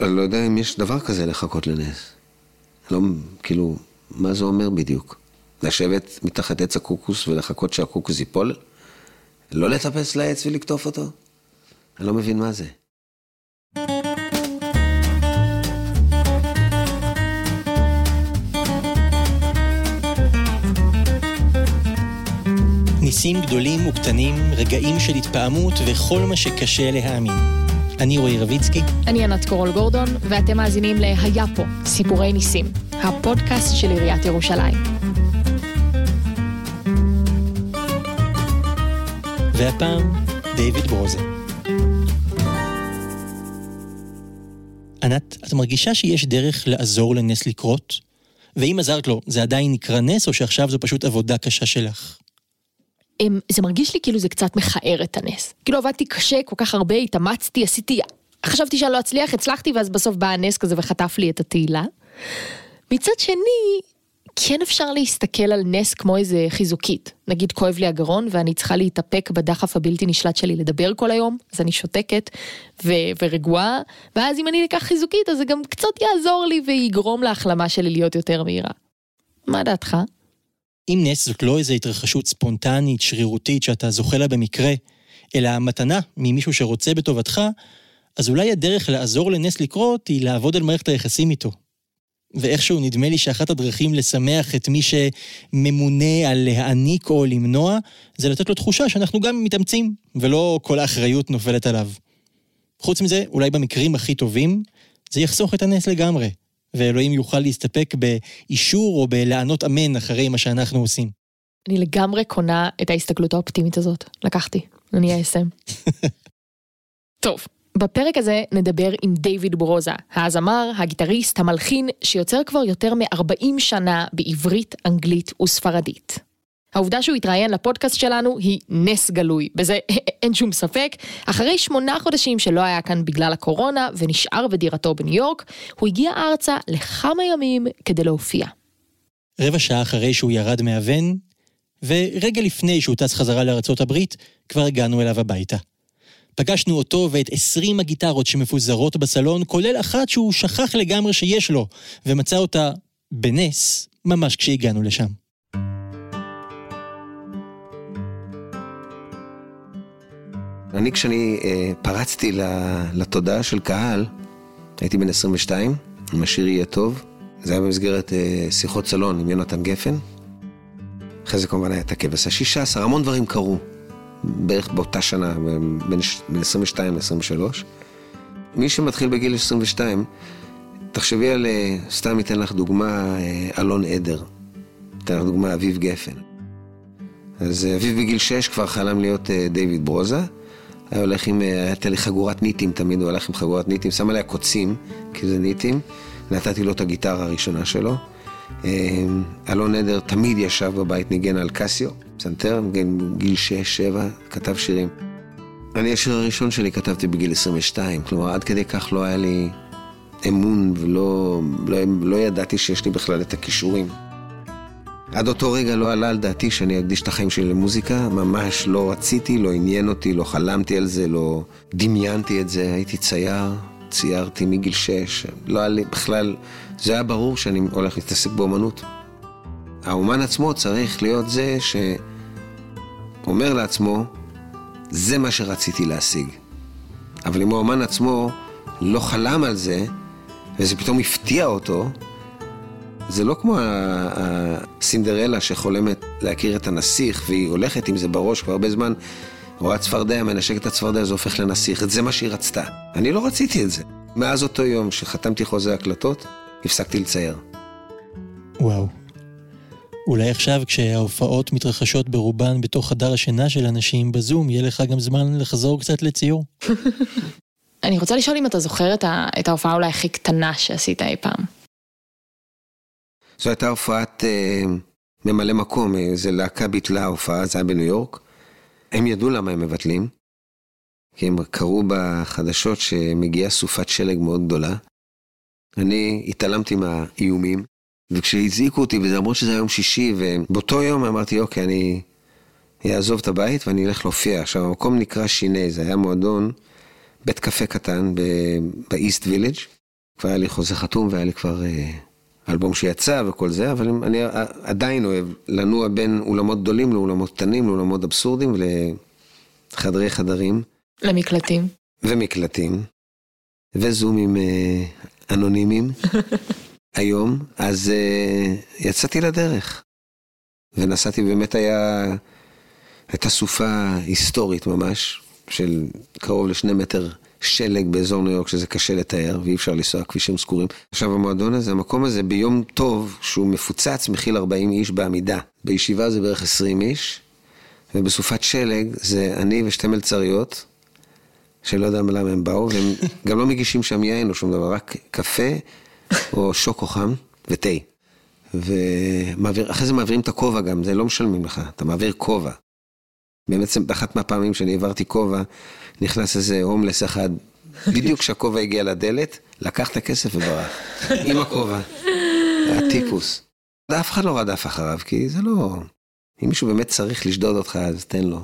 אני לא יודע אם יש דבר כזה לחכות לנס. לא, כאילו, מה זה אומר בדיוק? לשבת מתחת עץ הקוקוס ולחכות שהקוקוס ייפול? לא לטפס לעץ ולקטוף אותו? אני לא מבין מה זה. ניסים גדולים וקטנים, רגעים של התפעמות וכל מה שקשה להאמין. אני רועי רביצקי. אני ענת קורול גורדון, ואתם מאזינים ל"היה פה, סיפורי ניסים", הפודקאסט של עיריית ירושלים. והפעם, דיוויד ברוזה. ענת, את מרגישה שיש דרך לעזור לנס לקרות? ואם עזרת לו, זה עדיין נקרא נס, או שעכשיו זו פשוט עבודה קשה שלך? אמ, זה מרגיש לי כאילו זה קצת מכער את הנס. כאילו עבדתי קשה, כל כך הרבה, התאמצתי, עשיתי... חשבתי שאני לא אצליח, הצלחתי, ואז בסוף בא הנס כזה וחטף לי את התהילה. מצד שני, כן אפשר להסתכל על נס כמו איזה חיזוקית. נגיד כואב לי הגרון ואני צריכה להתאפק בדחף הבלתי נשלט שלי לדבר כל היום, אז אני שותקת ו- ורגועה, ואז אם אני אקח חיזוקית אז זה גם קצת יעזור לי ויגרום להחלמה שלי להיות יותר מהירה. מה דעתך? אם נס זאת לא איזו התרחשות ספונטנית, שרירותית, שאתה זוכה לה במקרה, אלא המתנה ממישהו שרוצה בטובתך, אז אולי הדרך לעזור לנס לקרות היא לעבוד על מערכת היחסים איתו. ואיכשהו נדמה לי שאחת הדרכים לשמח את מי שממונה על להעניק או למנוע, זה לתת לו תחושה שאנחנו גם מתאמצים, ולא כל האחריות נופלת עליו. חוץ מזה, אולי במקרים הכי טובים, זה יחסוך את הנס לגמרי. ואלוהים יוכל להסתפק באישור או בלענות אמן אחרי מה שאנחנו עושים. אני לגמרי קונה את ההסתכלות האופטימית הזאת. לקחתי, אני אסם. טוב, בפרק הזה נדבר עם דיוויד ברוזה, הזמר, הגיטריסט, המלחין, שיוצר כבר יותר מ-40 שנה בעברית, אנגלית וספרדית. העובדה שהוא התראיין לפודקאסט שלנו היא נס גלוי, בזה אין שום ספק. אחרי שמונה חודשים שלא היה כאן בגלל הקורונה ונשאר בדירתו בניו יורק, הוא הגיע ארצה לכמה ימים כדי להופיע. רבע שעה אחרי שהוא ירד מהוון, ורגע לפני שהוא טס חזרה לארצות הברית, כבר הגענו אליו הביתה. פגשנו אותו ואת 20 הגיטרות שמפוזרות בסלון, כולל אחת שהוא שכח לגמרי שיש לו, ומצא אותה בנס ממש כשהגענו לשם. אני כשאני אה, פרצתי לתודעה של קהל, הייתי בן 22, עם השיר יהיה טוב. זה היה במסגרת אה, שיחות סלון עם יונתן גפן. אחרי זה כמובן היה את הכבש השישה עשר, המון דברים קרו. בערך באותה שנה, בין, בין 22 ל-23. מי שמתחיל בגיל 22, תחשבי על, אה, סתם אתן לך דוגמה, אה, אלון עדר. אתן לך דוגמה, אביב גפן. אז אה, אביב בגיל 6 כבר חלם להיות דיוויד ברוזה. היה הולך עם, הייתה לי חגורת ניטים תמיד, הוא הלך עם חגורת ניטים, שם עליה קוצים, כי זה ניטים. נתתי לו את הגיטרה הראשונה שלו. אלון עדר תמיד ישב בבית, ניגן על קסיו, פסנתר, ניגן גיל 6-7, כתב שירים. אני, השיר הראשון שלי כתבתי בגיל 22, כלומר עד כדי כך לא היה לי אמון ולא לא, לא ידעתי שיש לי בכלל את הכישורים. עד אותו רגע לא עלה על דעתי שאני אקדיש את החיים שלי למוזיקה, ממש לא רציתי, לא עניין אותי, לא חלמתי על זה, לא דמיינתי את זה, הייתי צייר, ציירתי מגיל 6, לא היה לי בכלל, זה היה ברור שאני הולך להתעסק באומנות. האומן עצמו צריך להיות זה שאומר לעצמו, זה מה שרציתי להשיג. אבל אם האומן עצמו לא חלם על זה, וזה פתאום הפתיע אותו, זה לא כמו הסינדרלה שחולמת להכיר את הנסיך, והיא הולכת עם זה בראש כבר הרבה זמן, רואה צפרדע, מנשקת את הצפרדע, זה הופך לנסיך. זה מה שהיא רצתה. אני לא רציתי את זה. מאז אותו יום שחתמתי חוזה הקלטות, הפסקתי לצייר. וואו. אולי עכשיו כשההופעות מתרחשות ברובן בתוך חדר השינה של אנשים בזום, יהיה לך גם זמן לחזור קצת לציור. אני רוצה לשאול אם אתה זוכר את ההופעה אולי הכי קטנה שעשית אי פעם. זו הייתה הופעת אה, ממלא מקום, איזה להקה ביטלה הופעה, זה היה בניו יורק. הם ידעו למה הם מבטלים, כי הם קראו בחדשות שמגיעה סופת שלג מאוד גדולה. אני התעלמתי מהאיומים, וכשהזעיקו אותי, וזה למרות שזה יום שישי, ובאותו יום אמרתי, אוקיי, אני אעזוב את הבית ואני אלך להופיע. עכשיו, המקום נקרא שיני, זה היה מועדון, בית קפה קטן באיסט וילג'. כבר היה לי חוזה חתום והיה לי כבר אה, אלבום שיצא וכל זה, אבל אני עדיין אוהב לנוע בין אולמות גדולים לאולמות קטנים, לאולמות אבסורדים ולחדרי חדרים. למקלטים. ומקלטים. וזומים אה, אנונימיים היום, אז אה, יצאתי לדרך. ונסעתי, באמת היה, הייתה סופה היסטורית ממש, של קרוב לשני מטר שלג באזור ניו יורק, שזה קשה לתאר, ואי אפשר לנסוע כבישים סגורים. עכשיו, המועדון הזה, המקום הזה, ביום טוב, שהוא מפוצץ, מכיל 40 איש בעמידה. בישיבה זה בערך 20 איש, ובסופת שלג זה אני ושתי מלצריות, שלא יודע למה הם באו, והם גם לא מגישים שם יין או שום דבר, רק קפה או שוקו חם ותה. ואחרי זה מעבירים את הכובע גם, זה לא משלמים לך, אתה מעביר כובע. בעצם באחת מהפעמים שאני העברתי כובע, נכנס איזה הומלס אחד, בדיוק כשהכובע הגיע לדלת, לקח את הכסף וברח. עם הכובע. היה טיפוס. אף אחד לא רדף אחריו, כי זה לא... אם מישהו באמת צריך לשדוד אותך, אז תן לו.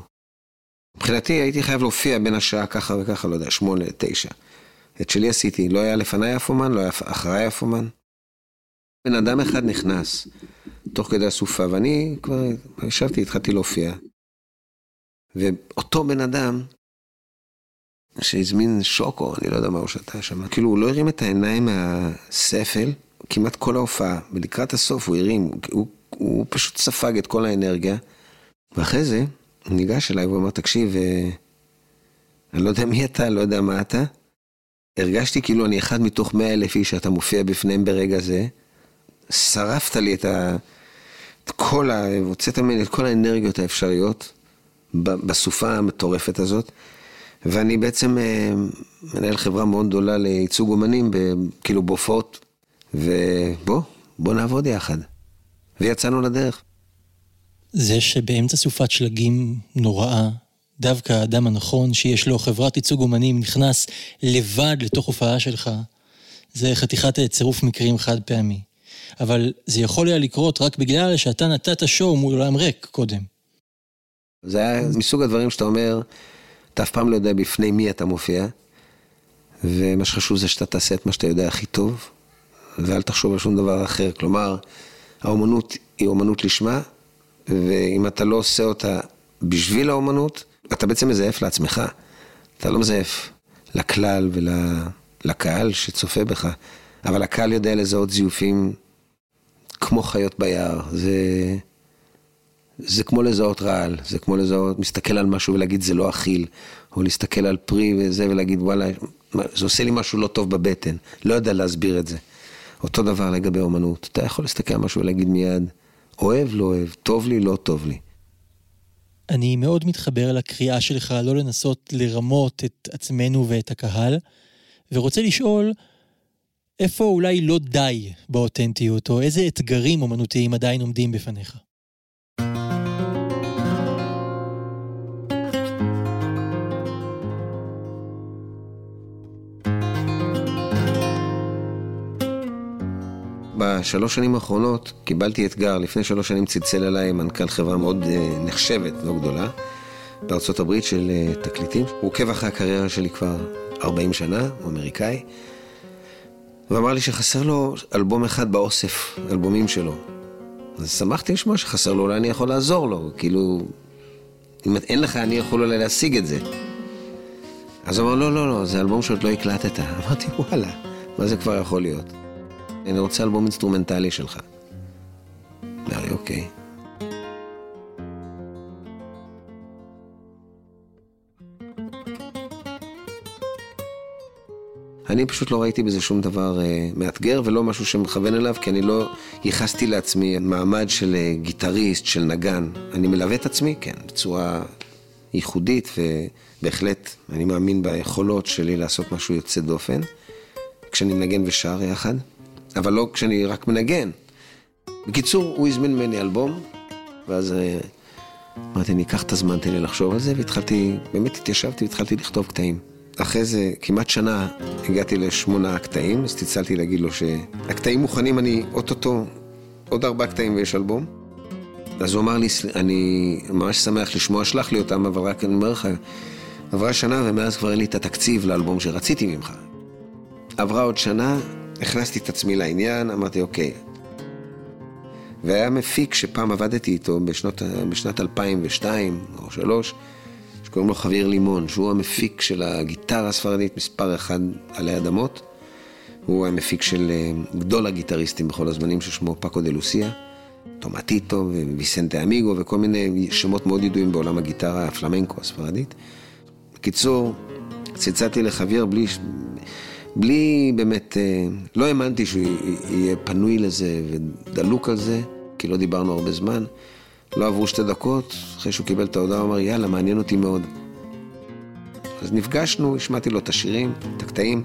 מבחינתי הייתי חייב להופיע בין השעה ככה וככה, לא יודע, שמונה, תשע. את שלי עשיתי, לא היה לפניי אף אומן, לא היה אחריי אף אומן. בן אדם אחד נכנס, תוך כדי הסופה, ואני כבר ישבתי, התחלתי להופיע. ואותו בן אדם, שהזמין שוקו, אני לא יודע מה הוא שתה שם, כאילו הוא לא הרים את העיניים מהספל, כמעט כל ההופעה, ולקראת הסוף הוא הרים, הוא, הוא פשוט ספג את כל האנרגיה, ואחרי זה, הוא ניגש אליי והוא אמר, תקשיב, אה, אני לא יודע מי אתה, לא יודע מה אתה. הרגשתי כאילו אני אחד מתוך מאה אלף איש שאתה מופיע בפניהם ברגע זה. שרפת לי את, ה... את כל ה... הוצאת ממני את כל האנרגיות האפשריות בסופה המטורפת הזאת. ואני בעצם אה, מנהל חברה מאוד גדולה לייצוג אומנים. כאילו בהופעות, ובוא, בוא נעבוד יחד. ויצאנו לדרך. זה שבאמצע סופת שלגים נוראה, דווקא האדם הנכון שיש לו חברת ייצוג אומנים נכנס לבד לתוך הופעה שלך, זה חתיכת צירוף מקרים חד פעמי. אבל זה יכול היה לקרות רק בגלל שאתה נתת שואו מול עולם ריק קודם. זה היה מסוג הדברים שאתה אומר, אתה אף פעם לא יודע בפני מי אתה מופיע, ומה שחשוב זה שאתה תעשה את מה שאתה יודע הכי טוב, ואל תחשוב על שום דבר אחר. כלומר, האומנות היא אומנות לשמה, ואם אתה לא עושה אותה בשביל האומנות, אתה בעצם מזייף לעצמך. אתה לא מזייף לכלל ולקהל שצופה בך, אבל הקהל יודע לזהות זיופים כמו חיות ביער. זה, זה כמו לזהות רעל, זה כמו לזהות, מסתכל על משהו ולהגיד זה לא אכיל, או להסתכל על פרי וזה ולהגיד וואלה, זה עושה לי משהו לא טוב בבטן, לא יודע להסביר את זה. אותו דבר לגבי אומנות, אתה יכול להסתכל על משהו ולהגיד מיד, אוהב, לא אוהב, טוב לי, לא טוב לי. אני מאוד מתחבר לקריאה שלך לא לנסות לרמות את עצמנו ואת הקהל, ורוצה לשאול, איפה אולי לא די באותנטיות, או איזה אתגרים אומנותיים עדיין עומדים בפניך? בשלוש שנים האחרונות קיבלתי אתגר, לפני שלוש שנים צלצל אליי מנכ"ל חברה מאוד אה, נחשבת, לא גדולה, בארצות הברית של אה, תקליטים. הוא עוקב אחרי הקריירה שלי כבר 40 שנה, הוא אמריקאי, ואמר לי שחסר לו אלבום אחד באוסף, אלבומים שלו. אז שמחתי לשמוע שחסר לו, אולי אני יכול לעזור לו, כאילו, אם אין לך, אני יכול אולי להשיג את זה. אז הוא אמר, לא, לא, לא, זה אלבום שעוד לא הקלטת. אמרתי, וואלה, מה זה כבר יכול להיות? אני רוצה אלבום אינסטרומנטלי שלך. אמר לי, אוקיי. אני פשוט לא ראיתי בזה שום דבר uh, מאתגר ולא משהו שמכוון אליו, כי אני לא ייחסתי לעצמי מעמד של uh, גיטריסט, של נגן. אני מלווה את עצמי, כן, בצורה ייחודית, ובהחלט אני מאמין ביכולות שלי לעשות משהו יוצא דופן, כשאני מנגן ושר יחד. אבל לא כשאני רק מנגן. בקיצור, הוא הזמין ממני אלבום, ואז אה, אמרתי, אני אקח את הזמן, תן לי לחשוב על זה, והתחלתי, באמת התיישבתי והתחלתי לכתוב קטעים. אחרי זה, כמעט שנה, הגעתי לשמונה קטעים, אז צלצלתי להגיד לו שהקטעים מוכנים, אני אוטוטו, עוד ארבעה קטעים ויש אלבום. אז הוא אמר לי, אני ממש שמח לשמוע, שלח לי אותם, אבל רק אני אומר לך, עברה שנה ומאז כבר אין לי את התקציב לאלבום שרציתי ממך. עברה עוד שנה, הכנסתי את עצמי לעניין, אמרתי, אוקיי. והיה מפיק שפעם עבדתי איתו בשנות, בשנת 2002 או 2003, שקוראים לו חאבייר לימון, שהוא המפיק של הגיטרה הספרדית מספר אחד עלי אדמות. הוא המפיק של אה, גדול הגיטריסטים בכל הזמנים, ששמו פאקו דה לוסיה, טומטיטו, ויסנטה אמיגו וכל מיני שמות מאוד ידועים בעולם הגיטרה הפלמנקו הספרדית. בקיצור, צלצלתי לחאבייר בלי, בלי באמת, אה, לא האמנתי שהוא יהיה פנוי לזה ודלוק על זה, כי לא דיברנו הרבה זמן. לא עברו שתי דקות, אחרי שהוא קיבל את ההודעה, הוא אמר, יאללה, מעניין אותי מאוד. אז נפגשנו, השמעתי לו את השירים, את הקטעים,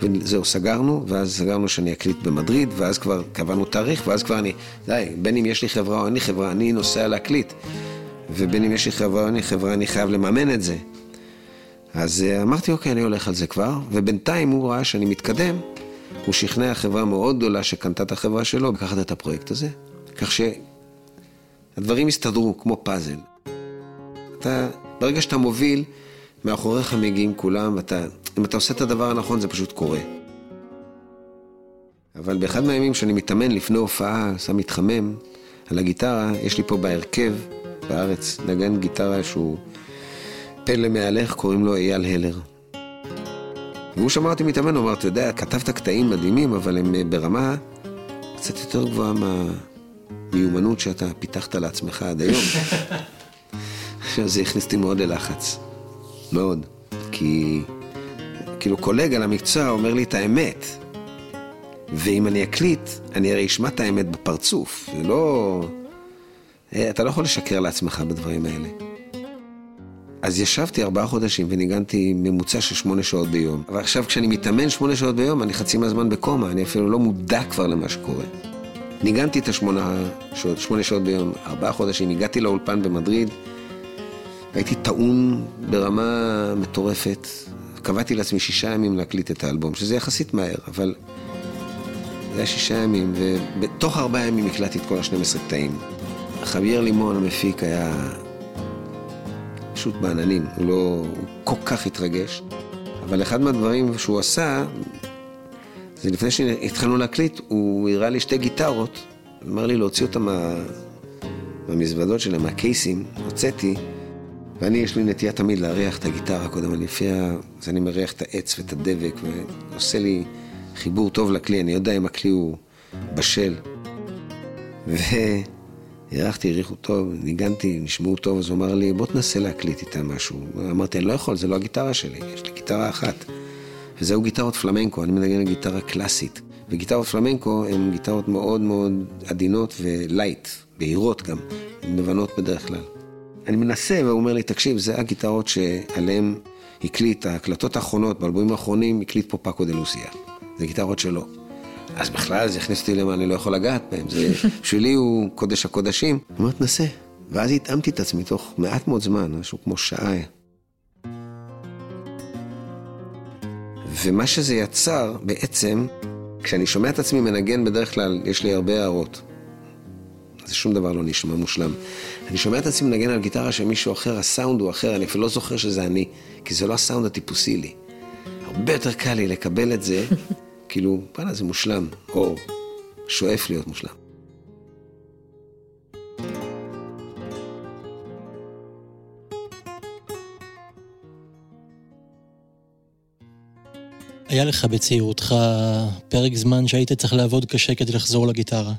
וזהו, סגרנו, ואז סגרנו שאני אקליט במדריד, ואז כבר קבענו תאריך, ואז כבר אני, די, בין אם יש לי חברה או אין לי חברה, אני נוסע להקליט. ובין אם יש לי חברה או אין לי חברה, אני חייב לממן את זה. אז אה, אמרתי, אוקיי, אני הולך על זה כבר, ובינתיים הוא ראה שאני מתקדם, הוא שכנע חברה מאוד גדולה שקנתה את החברה שלו לקחת את הפרויקט הזה, כך שהדברים הסתדרו כמו פאזל. אתה, ברגע שאתה מוביל, מאחוריך מגיעים כולם, ואתה, אם אתה עושה את הדבר הנכון, זה פשוט קורה. אבל באחד מהימים שאני מתאמן לפני הופעה, שם מתחמם על הגיטרה, יש לי פה בהרכב בארץ נגן גיטרה שהוא פלא מהלך, קוראים לו אייל הלר. והוא שמע אותי מתאמן, הוא אמר, אתה יודע, כתבת קטעים מדהימים, אבל הם אה, ברמה קצת יותר גבוהה מהמיומנות שאתה פיתחת לעצמך עד היום. עכשיו זה הכניס אותי מאוד ללחץ. מאוד. כי כאילו קולגה למקצוע אומר לי את האמת. ואם אני אקליט, אני הרי אשמע את האמת בפרצוף. זה לא... אה, אתה לא יכול לשקר לעצמך בדברים האלה. אז ישבתי ארבעה חודשים וניגנתי ממוצע של שמונה שעות ביום. אבל עכשיו כשאני מתאמן שמונה שעות ביום, אני חצי מהזמן בקומה, אני אפילו לא מודע כבר למה שקורה. ניגנתי את השמונה שעות, שמונה שעות ביום, ארבעה חודשים, הגעתי לאולפן במדריד, הייתי טעון ברמה מטורפת. קבעתי לעצמי שישה ימים להקליט את האלבום, שזה יחסית מהר, אבל זה היה שישה ימים, ובתוך ארבעה ימים הקלטתי את כל השנים עשרה קטעים. חבייר לימון המפיק היה פשוט בעננים, הוא לא... הוא כל כך התרגש. אבל אחד מהדברים שהוא עשה, זה לפני שהתחלנו להקליט, הוא הראה לי שתי גיטרות, אמר לי להוציא אותן מה... מהמזוודות שלהם, מהקייסים, הוצאתי, ואני, יש לי נטייה תמיד להריח את הגיטרה קודם, אני לפי ה... אז אני מריח את העץ ואת הדבק, ועושה לי חיבור טוב לכלי, אני יודע אם הכלי הוא בשל. והערכתי, הריחו טוב, ניגנתי, נשמעו טוב, אז הוא אמר לי, בוא תנסה להקליט איתם משהו. אמרתי, אני לא יכול, זה לא הגיטרה שלי, יש לי גיטרה אחת. וזהו גיטרות פלמנקו, אני מנגן גיטרה קלאסית. וגיטרות פלמנקו הן גיטרות מאוד מאוד עדינות ולייט, בהירות גם, לבנות בדרך כלל. אני מנסה, והוא אומר לי, תקשיב, זה הגיטרות שעליהן הקליט, ההקלטות האחרונות, באלבומים האחרונים, הקליט פה פאקו דה לוסיה. זה גיטרות שלו. אז בכלל זה הכניס אותי למה אני לא יכול לגעת בהם. זה, בשבילי הוא קודש הקודשים. אני אומר, תנסה. ואז התאמתי את עצמי תוך מעט מאוד זמן, משהו כמו שעה. ומה שזה יצר, בעצם, כשאני שומע את עצמי מנגן, בדרך כלל יש לי הרבה הערות. זה שום דבר לא נשמע מושלם. אני שומע את עצמי מנגן על גיטרה של מישהו אחר, הסאונד הוא אחר, אני אפילו לא זוכר שזה אני, כי זה לא הסאונד הטיפוסי לי. הרבה יותר קל לי לקבל את זה, כאילו, וואלה, זה מושלם, או שואף להיות מושלם. היה לך בצעירותך פרק זמן שהיית צריך לעבוד קשה כדי לחזור לגיטרה.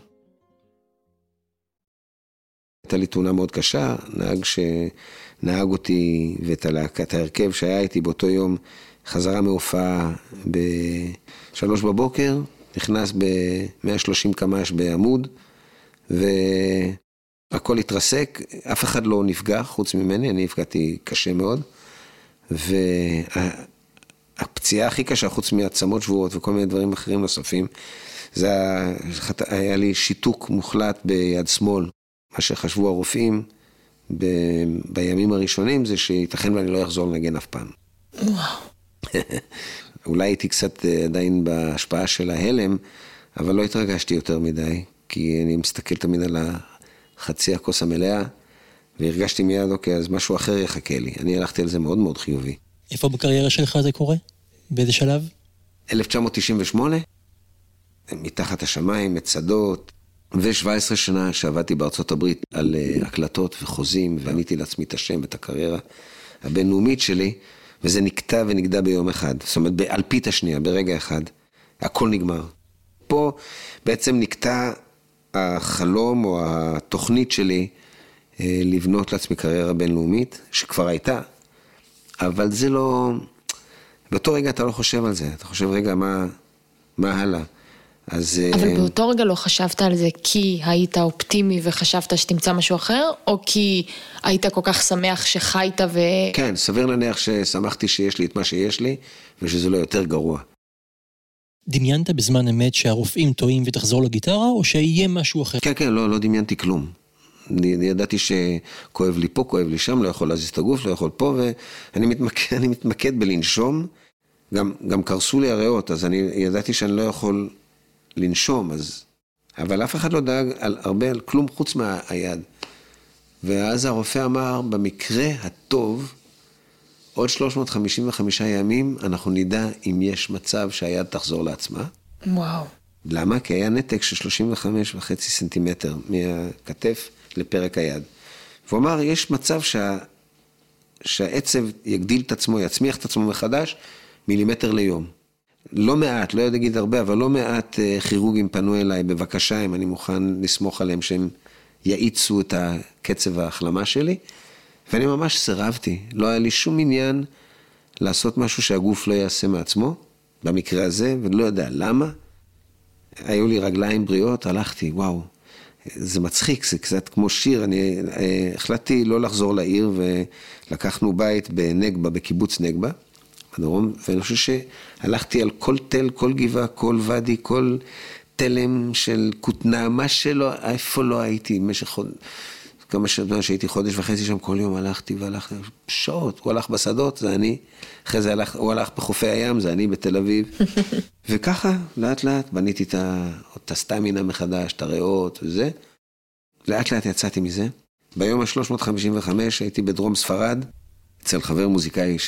הייתה לי תאונה מאוד קשה, נהג שנהג אותי ואת הלהקת ההרכב שהיה איתי באותו יום, חזרה מהופעה בשלוש בבוקר, נכנס ב-130 קמ"ש בעמוד, והכל התרסק, אף אחד לא נפגע חוץ ממני, אני נפגעתי קשה מאוד. והפציעה הכי קשה, חוץ מעצמות שבורות וכל מיני דברים אחרים נוספים, זה היה לי שיתוק מוחלט ביד שמאל. מה שחשבו הרופאים ב... בימים הראשונים זה שייתכן ואני לא אחזור לנגן אף פעם. וואו. אולי הייתי קצת אה, עדיין בהשפעה של ההלם, אבל לא התרגשתי יותר מדי, כי אני מסתכל תמיד על החצי הכוס המלאה, והרגשתי מיד, אוקיי, אז משהו אחר יחכה לי. אני הלכתי על זה מאוד מאוד חיובי. איפה בקריירה שלך זה קורה? באיזה שלב? 1998, מתחת השמיים, מצדות, ו-17 שנה שעבדתי בארצות הברית על אה, הקלטות וחוזים, ועניתי לעצמי את השם ואת הקריירה הבינלאומית שלי, וזה נקטע ונגדע ביום אחד. זאת אומרת, באלפית השנייה, ברגע אחד, הכל נגמר. פה בעצם נקטע החלום או התוכנית שלי אה, לבנות לעצמי קריירה בינלאומית, שכבר הייתה, אבל זה לא... באותו רגע אתה לא חושב על זה, אתה חושב, רגע, מה, מה הלאה? אז... אבל אה, באותו רגע לא חשבת על זה כי היית אופטימי וחשבת שתמצא משהו אחר, או כי היית כל כך שמח שחיית ו... כן, סביר להניח ששמחתי שיש לי את מה שיש לי, ושזה לא יותר גרוע. דמיינת בזמן אמת שהרופאים טועים ותחזור לגיטרה, או שיהיה משהו אחר? כן, כן, לא, לא דמיינתי כלום. אני, אני ידעתי שכואב לי פה, כואב לי שם, לא יכול להזיז את הגוף, לא יכול פה, ואני מתמקד, אני מתמקד בלנשום. גם, גם קרסו לי הריאות, אז אני ידעתי שאני לא יכול לנשום, אז... אבל אף אחד לא דאג על הרבה, על כלום חוץ מהיד. ואז הרופא אמר, במקרה הטוב, עוד 355 ימים אנחנו נדע אם יש מצב שהיד תחזור לעצמה. וואו. למה? כי היה נתק של 35 וחצי סנטימטר מהכתף לפרק היד. והוא אמר, יש מצב שה... שהעצב יגדיל את עצמו, יצמיח את עצמו מחדש, מילימטר ליום. לא מעט, לא יודע להגיד הרבה, אבל לא מעט אה, כירורגים פנו אליי, בבקשה, אם אני מוכן לסמוך עליהם שהם יאיצו את קצב ההחלמה שלי. ואני ממש סירבתי, לא היה לי שום עניין לעשות משהו שהגוף לא יעשה מעצמו, במקרה הזה, ולא יודע למה. היו לי רגליים בריאות, הלכתי, וואו, זה מצחיק, זה קצת כמו שיר, אני אה, החלטתי לא לחזור לעיר ולקחנו בית בנגבה, בקיבוץ נגבה, בדרום, ואני חושב שהלכתי על כל תל, כל גבעה, כל ואדי, כל תלם של כותנה, מה שלא, איפה לא הייתי במשך חודש. כמה שנים שהייתי חודש וחצי שם, כל יום הלכתי והלכתי, שעות, הוא הלך בשדות, זה אני, אחרי זה הלך, הוא הלך בחופי הים, זה אני בתל אביב. וככה, לאט לאט בניתי את, את הסטמינה מחדש, את הריאות וזה. לאט לאט יצאתי מזה. ביום ה-355 הייתי בדרום ספרד, אצל חבר מוזיקאי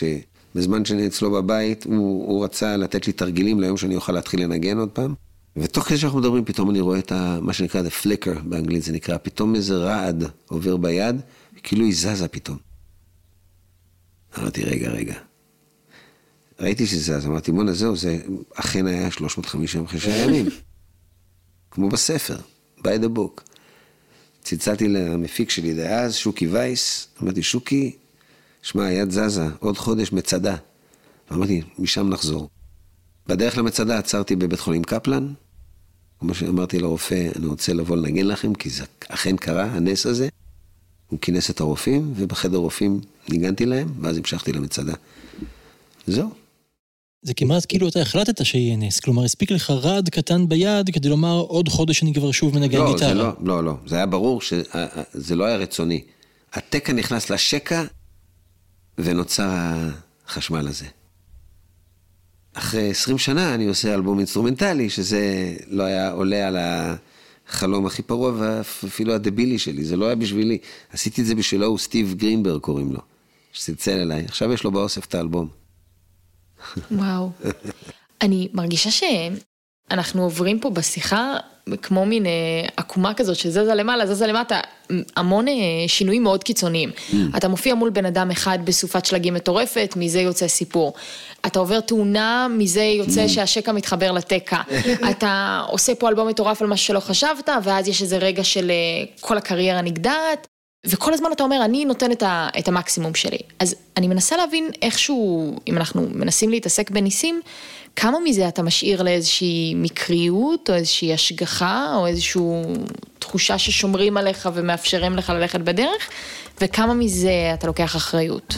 שבזמן שאני אצלו בבית, הוא, הוא רצה לתת לי תרגילים ליום שאני אוכל להתחיל לנגן עוד פעם. ותוך כדי שאנחנו מדברים, פתאום אני רואה את ה, מה שנקרא the flicker באנגלית, זה נקרא, פתאום איזה רעד עובר ביד, כאילו היא זזה פתאום. אמרתי, רגע, רגע. ראיתי שזה זז, אמרתי, בואנה, זהו, זה אכן היה 355 ימים. כמו בספר, by the book. צלצלתי למפיק שלי דאז, שוקי וייס, אמרתי, שוקי, שמע, היד זזה, עוד חודש מצדה. אמרתי, משם נחזור. בדרך למצדה עצרתי בבית חולים קפלן, כמו שאמרתי לרופא, אני רוצה לבוא לנגן לכם, כי זה אכן קרה, הנס הזה. הוא כינס את הרופאים, ובחדר רופאים ניגנתי להם, ואז המשכתי למצדה. זהו. זה כמעט כאילו אתה החלטת שיהיה נס, כלומר הספיק לך רעד קטן ביד כדי לומר עוד חודש אני כבר שוב מנגן לא, גיטרה. לא, לא, לא, זה היה ברור שזה לא היה רצוני. התקע נכנס לשקע ונוצר החשמל הזה. אחרי 20 שנה אני עושה אלבום אינסטרומנטלי, שזה לא היה עולה על החלום הכי פרוע ואפילו הדבילי שלי, זה לא היה בשבילי. עשיתי את זה בשבילו, הוא סטיב גרינברג קוראים לו, שצלצל אליי. עכשיו יש לו באוסף את האלבום. וואו. אני מרגישה שאנחנו עוברים פה בשיחה כמו מין אה, עקומה כזאת שזזה למעלה, זזה למטה, המון אה, שינויים מאוד קיצוניים. Mm. אתה מופיע מול בן אדם אחד בסופת שלגים מטורפת, מזה יוצא סיפור. אתה עובר תאונה, מזה יוצא mm. שהשקע מתחבר לתקע. אתה עושה פה אלבום מטורף על משהו שלא חשבת, ואז יש איזה רגע של אה, כל הקריירה נגדעת. וכל הזמן אתה אומר, אני נותן את, ה, את המקסימום שלי. אז אני מנסה להבין איכשהו, אם אנחנו מנסים להתעסק בניסים, כמה מזה אתה משאיר לאיזושהי מקריות, או איזושהי השגחה, או איזושהי תחושה ששומרים עליך ומאפשרים לך ללכת בדרך, וכמה מזה אתה לוקח אחריות.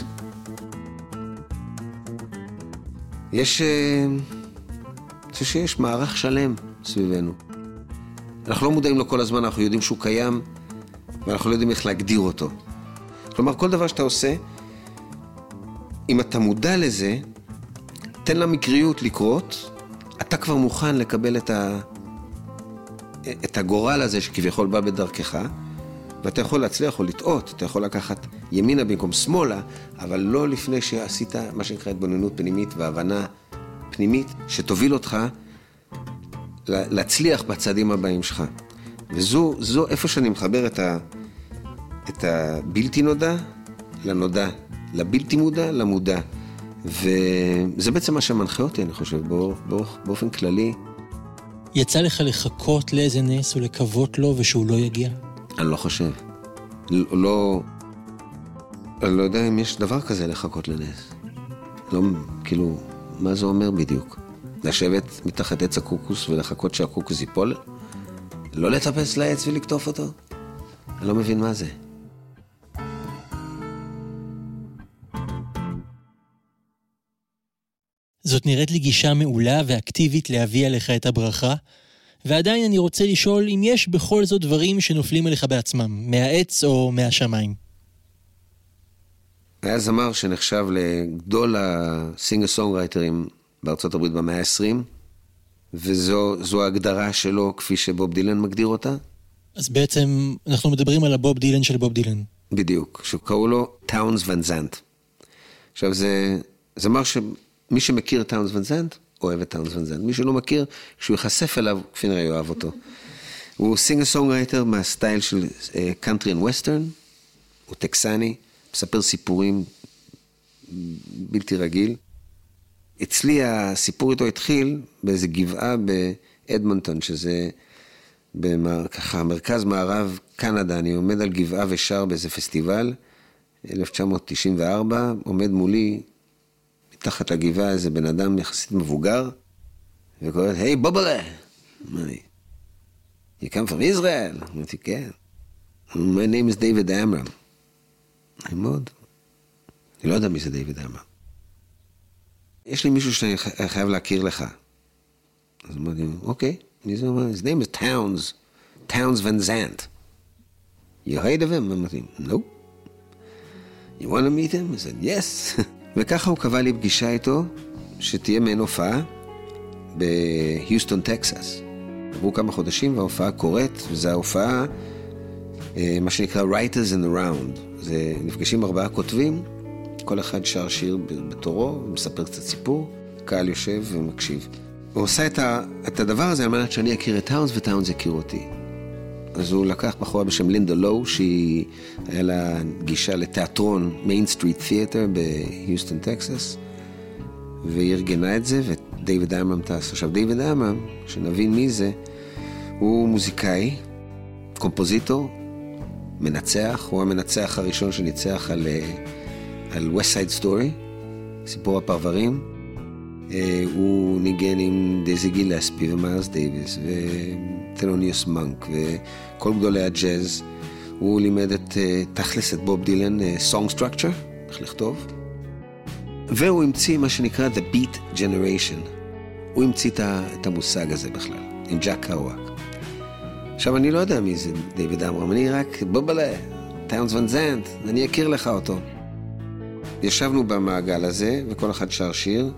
יש... אה, אני חושב שיש מערך שלם סביבנו. אנחנו לא מודעים לו כל הזמן, אנחנו יודעים שהוא קיים. ואנחנו לא יודעים איך להגדיר אותו. כלומר, כל דבר שאתה עושה, אם אתה מודע לזה, תן למקריות לקרות, אתה כבר מוכן לקבל את, ה... את הגורל הזה שכביכול בא בדרכך, ואתה יכול להצליח או לטעות, אתה יכול לקחת ימינה במקום שמאלה, אבל לא לפני שעשית מה שנקרא התבוננות פנימית והבנה פנימית, שתוביל אותך להצליח בצעדים הבאים שלך. וזו זו איפה שאני מחבר את, ה, את הבלתי נודע לנודע, לבלתי מודע למודע. וזה בעצם מה שמנחה אותי, אני חושב, באופן כללי. יצא לך לחכות לאיזה נס ולקוות לו ושהוא לא יגיע? אני לא חושב. לא... אני לא יודע אם יש דבר כזה לחכות לנס. לא, כאילו, מה זה אומר בדיוק? לשבת מתחת עץ הקוקוס ולחכות שהקוקוס ייפול? לא לטפס לעץ ולקטוף אותו? אני לא מבין מה זה. זאת נראית לי גישה מעולה ואקטיבית להביא עליך את הברכה, ועדיין אני רוצה לשאול אם יש בכל זאת דברים שנופלים עליך בעצמם, מהעץ או מהשמיים. היה זמר שנחשב לגדול ה singer songwriter ים בארצות הברית במאה ה-20, וזו ההגדרה שלו כפי שבוב דילן מגדיר אותה. אז בעצם אנחנו מדברים על הבוב דילן של בוב דילן. בדיוק, שקראו לו טאונס ון זנט. עכשיו זה זמר שמי שמכיר טאונס ון זנט, אוהב את טאונס ון זנט. מי שלא מכיר, כשהוא ייחשף אליו, כפי נראה יאהב אותו. הוא singer songwriter מה style של country and western, הוא טקסני, מספר סיפורים בלתי רגיל. אצלי הסיפור איתו התחיל באיזה גבעה באדמונטון, שזה במר, ככה מרכז מערב קנדה, אני עומד על גבעה ושר באיזה פסטיבל, 1994, עומד מולי מתחת לגבעה איזה בן אדם יחסית מבוגר, וקורא, היי בובלה! אמר לי, you come from Israel? אמרתי, כן. My name is David Amram. אני מאוד, אני לא יודע מי זה דיוויד אמרם. יש לי מישהו שאני חייב להכיר לך. אז אמרתי, אוקיי, מי זה אומר? His name is Towns, Towns Van Zandt. You heard of him? אמרתי, no. You want to meet him? I said, yes. וככה הוא קבע לי פגישה איתו, שתהיה מעין הופעה בהיוסטון, טקסס. עברו כמה חודשים וההופעה קורית, וזו ההופעה, אה, מה שנקרא Writers in the Round. זה נפגשים ארבעה כותבים, כל אחד שר שיר בתורו, מספר קצת סיפור, קהל יושב ומקשיב. הוא עושה את, ה, את הדבר הזה על מנת שאני אכיר את טאונס וטאונס יכיר אותי. אז הוא לקח בחורה בשם לינדה לואו, שהיא, היה לה גישה לתיאטרון Main Street Theater בהיוסטון, טקסס, והיא ארגנה את זה, ודייוויד אמרם טס. עכשיו, דייוויד אמרם, שנבין מי זה, הוא מוזיקאי, קומפוזיטור, מנצח, הוא המנצח הראשון שניצח על, אה, על West Side Story, סיפור הפרברים. אה, הוא ניגן עם דזי גילספי ומיילס דייוויס וטלוניוס מנק וכל גדולי הג'אז. הוא לימד את, אה, תכלס את בוב דילן song structure, איך לכתוב. והוא המציא מה שנקרא The Beat Generation. הוא המציא את המושג הזה בכלל, עם ג'ק קרואק. עכשיו, אני לא יודע מי זה דיוויד אמרם, אני רק בובלה, טאונס ון זנט, אני מכיר לך אותו. ישבנו במעגל הזה, וכל אחד שר שיר,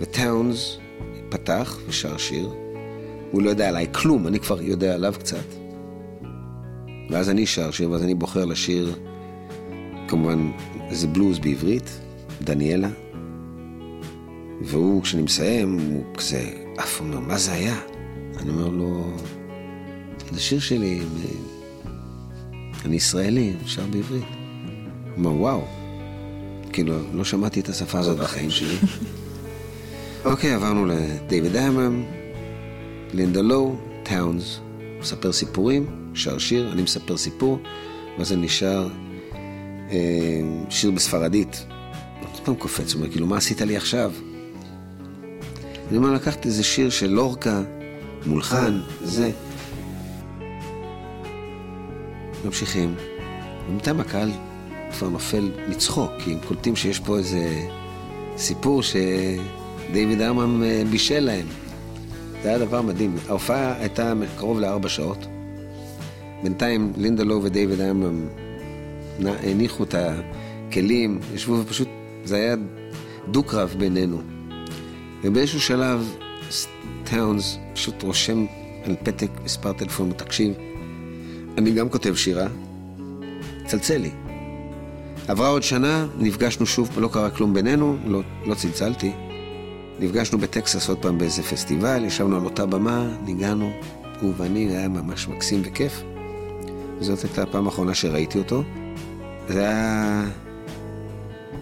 וטאונס פתח ושר שיר. הוא לא יודע עליי כלום, אני כבר יודע עליו קצת. ואז אני שר שיר, ואז אני בוחר לשיר, כמובן, איזה בלוז בעברית, דניאלה. והוא, כשאני מסיים, הוא כזה אף אומר, מה זה היה? אני אומר לו, זה שיר שלי, אני ישראלי, שר בעברית. הוא אומר, וואו, כאילו, לא שמעתי את השפה הזאת בחיים שלי. אוקיי, עברנו לדייוויד אמרם, לינדה לואו, טאונס, מספר סיפורים, שר שיר, אני מספר סיפור, ואז אני שר אה, שיר בספרדית. עוד פעם קופץ, הוא אומר, כאילו, מה עשית לי עכשיו? אני אומר, לקחתי איזה שיר של לורקה, מולחן, זה. ממשיכים, ובינתיים הקהל כבר נופל מצחוק, כי הם קולטים שיש פה איזה סיפור שדייוויד ארמן אה, בישל להם. זה היה דבר מדהים. ההופעה הייתה קרוב לארבע שעות. בינתיים לינדה לואו ודייוויד ארמן הניחו את הכלים, ישבו ופשוט, זה היה דו-קרב בינינו. ובאיזשהו שלב, טאונס פשוט רושם על פתק מספר טלפון, תקשיב, אני גם כותב שירה, צלצל לי. עברה עוד שנה, נפגשנו שוב, לא קרה כלום בינינו, לא, לא צלצלתי. נפגשנו בטקסס עוד פעם באיזה פסטיבל, ישבנו על אותה במה, ניגענו, הוא ואני, זה היה ממש מקסים וכיף. וזאת הייתה הפעם האחרונה שראיתי אותו. זה היה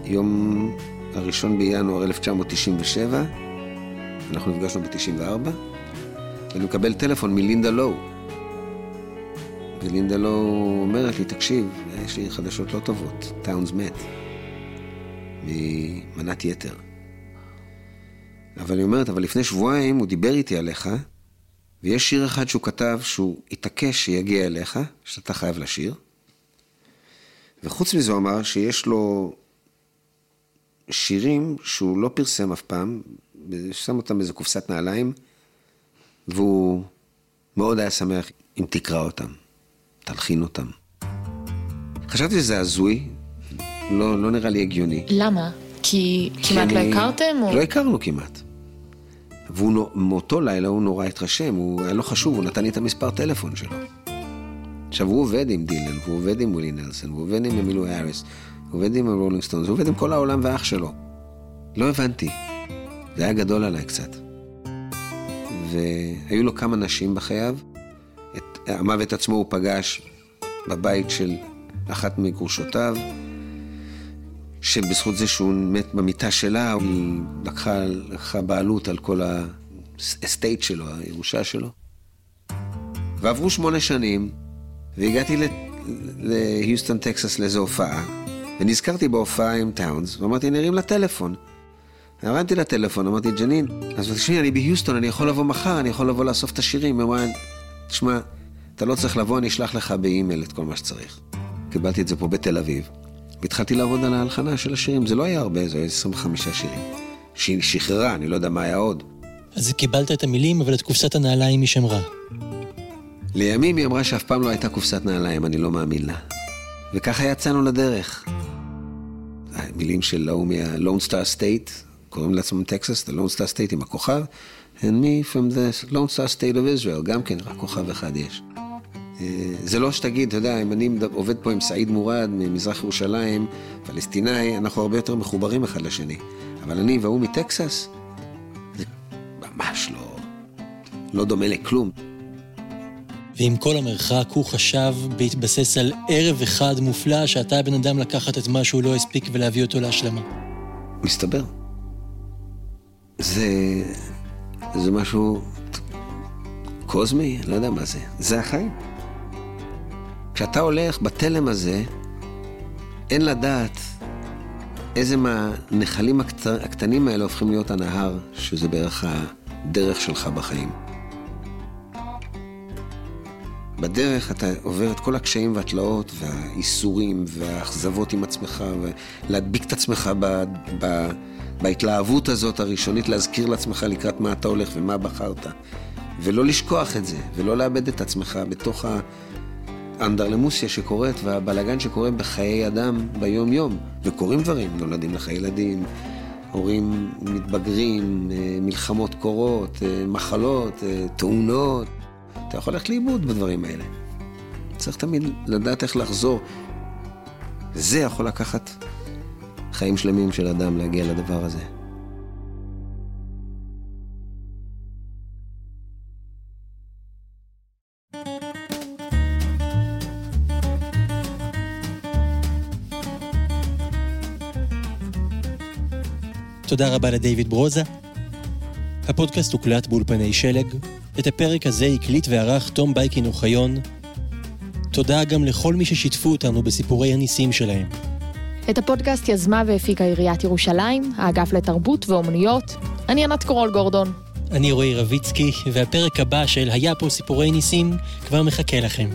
יום הראשון בינואר 1997, אנחנו נפגשנו ב-94, ואני מקבל טלפון מלינדה לואו. ולינדה לואו אומרת לי, תקשיב, יש לי חדשות לא טובות, טאונס מת. ממנת יתר. אבל היא אומרת, אבל לפני שבועיים הוא דיבר איתי עליך, ויש שיר אחד שהוא כתב שהוא התעקש שיגיע אליך, שאתה חייב לשיר. וחוץ מזה הוא אמר שיש לו שירים שהוא לא פרסם אף פעם, שם אותם באיזה קופסת נעליים, והוא מאוד היה שמח אם תקרא אותם, תלחין אותם. חשבתי שזה הזוי, לא, לא נראה לי הגיוני. למה? כי כמעט לא הכרתם? או... לא הכרנו כמעט. ומאותו לילה הוא נורא התרשם, הוא היה לו חשוב, הוא נתן לי את המספר טלפון שלו. עכשיו, הוא עובד עם דילן, והוא עובד עם ווילי נלסון, הוא עובד עם אמילו האריס, הוא עובד עם הרולינג סטונס, הוא עובד עם כל העולם ואח שלו. לא הבנתי. זה היה גדול עליי קצת. והיו לו כמה נשים בחייו. המוות עצמו הוא פגש בבית של אחת מגרושותיו, שבזכות זה שהוא מת במיטה שלה, היא לקחה, לקחה בעלות על כל ה estate שלו, הירושה שלו. ועברו שמונה שנים, והגעתי להיוסטון, טקסס לאיזו הופעה, ונזכרתי בהופעה עם טאונס, ואמרתי, נרים לטלפון. הרמתי לטלפון, אמרתי, ג'נין, אז תשמעי, אני בהיוסטון, אני יכול לבוא מחר, אני יכול לבוא לאסוף את השירים. היא אמרה, תשמע, אתה לא צריך לבוא, אני אשלח לך באימייל את כל מה שצריך. קיבלתי את זה פה בתל אביב. והתחלתי לעבוד על ההלחנה של השירים, זה לא היה הרבה, זה היה 25 שירים. שהיא שחררה, אני לא יודע מה היה עוד. אז קיבלת את המילים, אבל את קופסת הנעליים היא שמרה. לימים היא אמרה שאף פעם לא הייתה קופסת נעליים, אני לא מאמין לה. וככה יצאנו לדרך. המילים של ההוא מה-Lone Star State, קוראים לעצמם טקסס, The Lone Star State עם הכוכב, and me from the Lone Star State of Israel, גם כן, רק כוכב אחד יש. זה לא שתגיד, אתה יודע, אם אני עובד פה עם סעיד מורד ממזרח ירושלים, פלסטיני, אנחנו הרבה יותר מחוברים אחד לשני. אבל אני והוא מטקסס, זה ממש לא, לא דומה לכלום. ועם כל המרחק הוא חשב בהתבסס על ערב אחד מופלא שאתה הבן אדם לקחת את מה שהוא לא הספיק ולהביא אותו להשלמה. מסתבר. זה... זה משהו קוזמי, לא יודע מה זה. זה החיים. כשאתה הולך בתלם הזה, אין לדעת איזה מהנחלים הקט... הקטנים האלה הופכים להיות הנהר, שזה בערך הדרך שלך בחיים. בדרך אתה עובר את כל הקשיים והתלאות והאיסורים והאכזבות עם עצמך ולהדביק את עצמך ב, ב, בהתלהבות הזאת הראשונית, להזכיר לעצמך לקראת מה אתה הולך ומה בחרת. ולא לשכוח את זה, ולא לאבד את עצמך בתוך האנדרלמוסיה שקורית והבלגן שקורה בחיי אדם ביום-יום. וקורים דברים, נולדים לך ילדים, הורים מתבגרים, אה, מלחמות קורות, אה, מחלות, אה, תאונות. אתה יכול ללכת לאיבוד בדברים האלה. צריך תמיד לדעת איך לחזור. זה יכול לקחת חיים שלמים של אדם להגיע לדבר הזה. תודה רבה לדיוויד ברוזה. הפודקאסט הוקלט באולפני שלג. את הפרק הזה הקליט וערך תום בייקין אוחיון. תודה גם לכל מי ששיתפו אותנו בסיפורי הניסים שלהם. את הפודקאסט יזמה והפיקה עיריית ירושלים, האגף לתרבות ואומנויות. אני ענת קורול גורדון. אני רועי רביצקי, והפרק הבא של היה פה סיפורי ניסים כבר מחכה לכם.